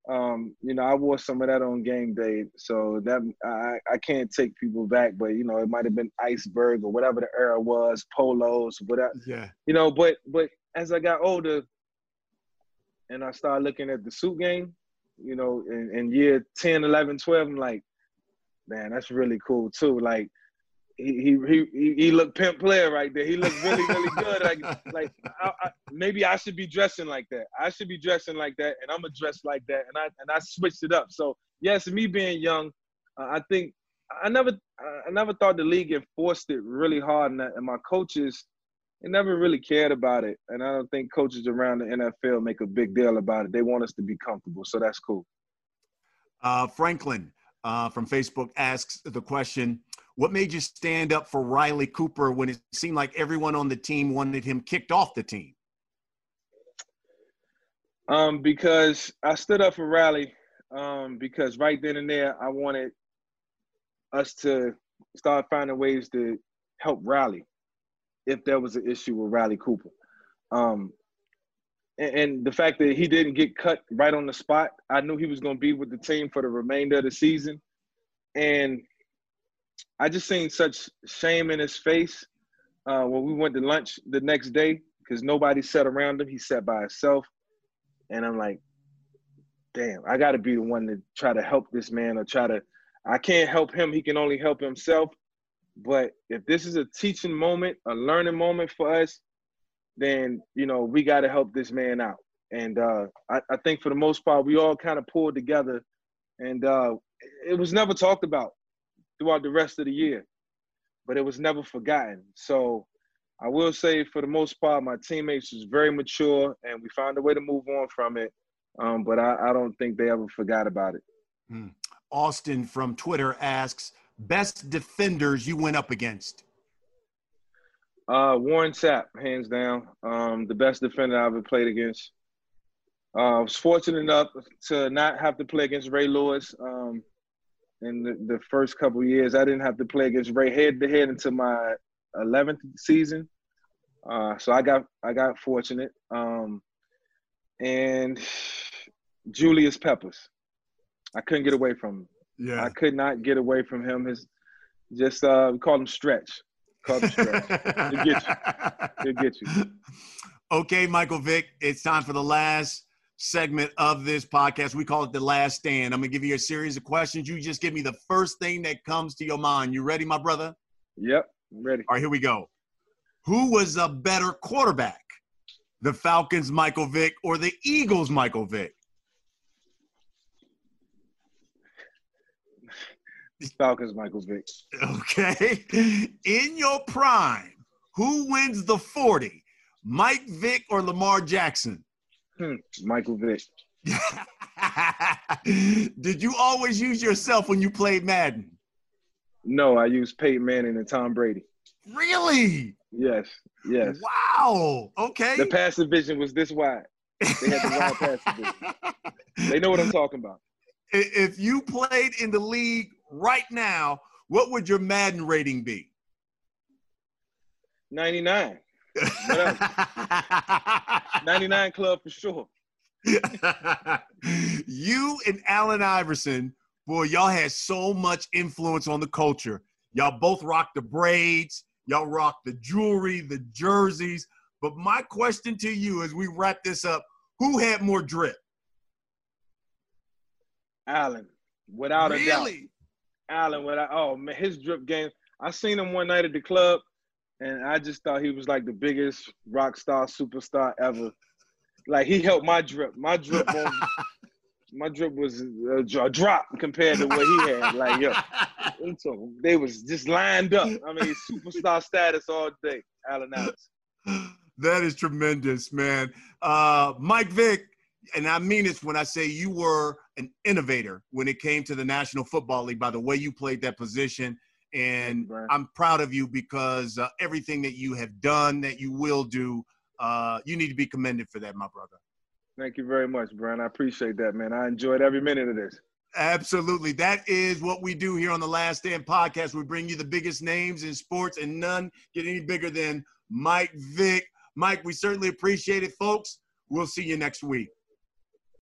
Speaker 2: Um, you know, I wore some of that on game day, so that I I can't take people back, but you know, it might have been iceberg or whatever the era was, polos, whatever.
Speaker 1: Yeah.
Speaker 2: You know, but but as I got older, and I started looking at the suit game, you know, in, in year 10, 11, 12, I'm like, man, that's really cool too. Like, he he he he looked pimp player right there. He looked really really good. Like *laughs* like I, I, maybe I should be dressing like that. I should be dressing like that, and I'm gonna dress like that. And I and I switched it up. So yes, me being young, uh, I think I never I never thought the league enforced it really hard, and, and my coaches they never really cared about it. And I don't think coaches around the NFL make a big deal about it. They want us to be comfortable. So that's cool.
Speaker 1: Uh, Franklin uh, from Facebook asks the question What made you stand up for Riley Cooper when it seemed like everyone on the team wanted him kicked off the team?
Speaker 2: Um, because I stood up for Riley um, because right then and there, I wanted us to start finding ways to help Riley if there was an issue with Riley Cooper. Um, and, and, the fact that he didn't get cut right on the spot, I knew he was going to be with the team for the remainder of the season. And I just seen such shame in his face uh, when we went to lunch the next day because nobody sat around him. He sat by himself. And I'm like, damn, I got to be the one to try to help this man or try to. I can't help him. He can only help himself. But if this is a teaching moment, a learning moment for us, then you know we got to help this man out. And uh, I, I, think for the most part, we all kind of pulled together, and uh, it was never talked about throughout the rest of the year, but it was never forgotten. So I will say, for the most part, my teammates was very mature, and we found a way to move on from it. Um, but I, I, don't think they ever forgot about it.
Speaker 1: Hmm. Austin from Twitter asks, best defenders you went up against?
Speaker 2: Uh, Warren Sapp, hands down, um, the best defender I've ever played against. Uh, I was fortunate enough to not have to play against Ray Lewis. Um, in the, the first couple years, I didn't have to play against Ray head to head until my 11th season. Uh, so I got I got fortunate. Um, and Julius Peppers, I couldn't get away from him.
Speaker 1: Yeah.
Speaker 2: I could not get away from him. His just uh, we call him Stretch. Call him Stretch. *laughs* He'll get you. He'll get you.
Speaker 1: Okay, Michael Vick, it's time for the last segment of this podcast. We call it the last stand. I'm gonna give you a series of questions. You just give me the first thing that comes to your mind. You ready, my brother?
Speaker 2: Yep, I'm ready.
Speaker 1: All right, here we go. Who was a better quarterback? The Falcons, Michael Vick, or the Eagles, Michael Vick?
Speaker 2: Falcons, Michael Vick.
Speaker 1: Okay. In your prime, who wins the 40? Mike Vick or Lamar Jackson?
Speaker 2: Hmm. Michael Vick. *laughs*
Speaker 1: Did you always use yourself when you played Madden?
Speaker 2: No, I used Peyton Manning and Tom Brady.
Speaker 1: Really?
Speaker 2: Yes, yes.
Speaker 1: Wow. Okay.
Speaker 2: The pass division was this wide. They had the wide pass division. *laughs* They know what I'm talking about.
Speaker 1: If you played in the league right now, what would your Madden rating be?
Speaker 2: 99. *laughs* 99 club for sure. *laughs*
Speaker 1: you and Allen Iverson, boy, y'all had so much influence on the culture. Y'all both rocked the braids, y'all rocked the jewelry, the jerseys. But my question to you as we wrap this up, who had more drip?
Speaker 2: Allen, without
Speaker 1: really?
Speaker 2: a doubt. Allen, without oh man, his drip game. I seen him one night at the club, and I just thought he was like the biggest rock star, superstar ever. Like he helped my drip. My drip, *laughs* was, my drip was a, drop compared to what he had. Like yo, so they was just lined up. I mean, superstar status all day. Allen Iverson. *laughs*
Speaker 1: That is tremendous, man. Uh, Mike Vick, and I mean this when I say you were an innovator when it came to the National Football League by the way you played that position. And
Speaker 2: you,
Speaker 1: I'm proud of you because uh, everything that you have done, that you will do, uh, you need to be commended for that, my brother.
Speaker 2: Thank you very much, Brian. I appreciate that, man. I enjoyed every minute of this.
Speaker 1: Absolutely. That is what we do here on the Last Stand podcast. We bring you the biggest names in sports, and none get any bigger than Mike Vick. Mike, we certainly appreciate it, folks. We'll see you next week.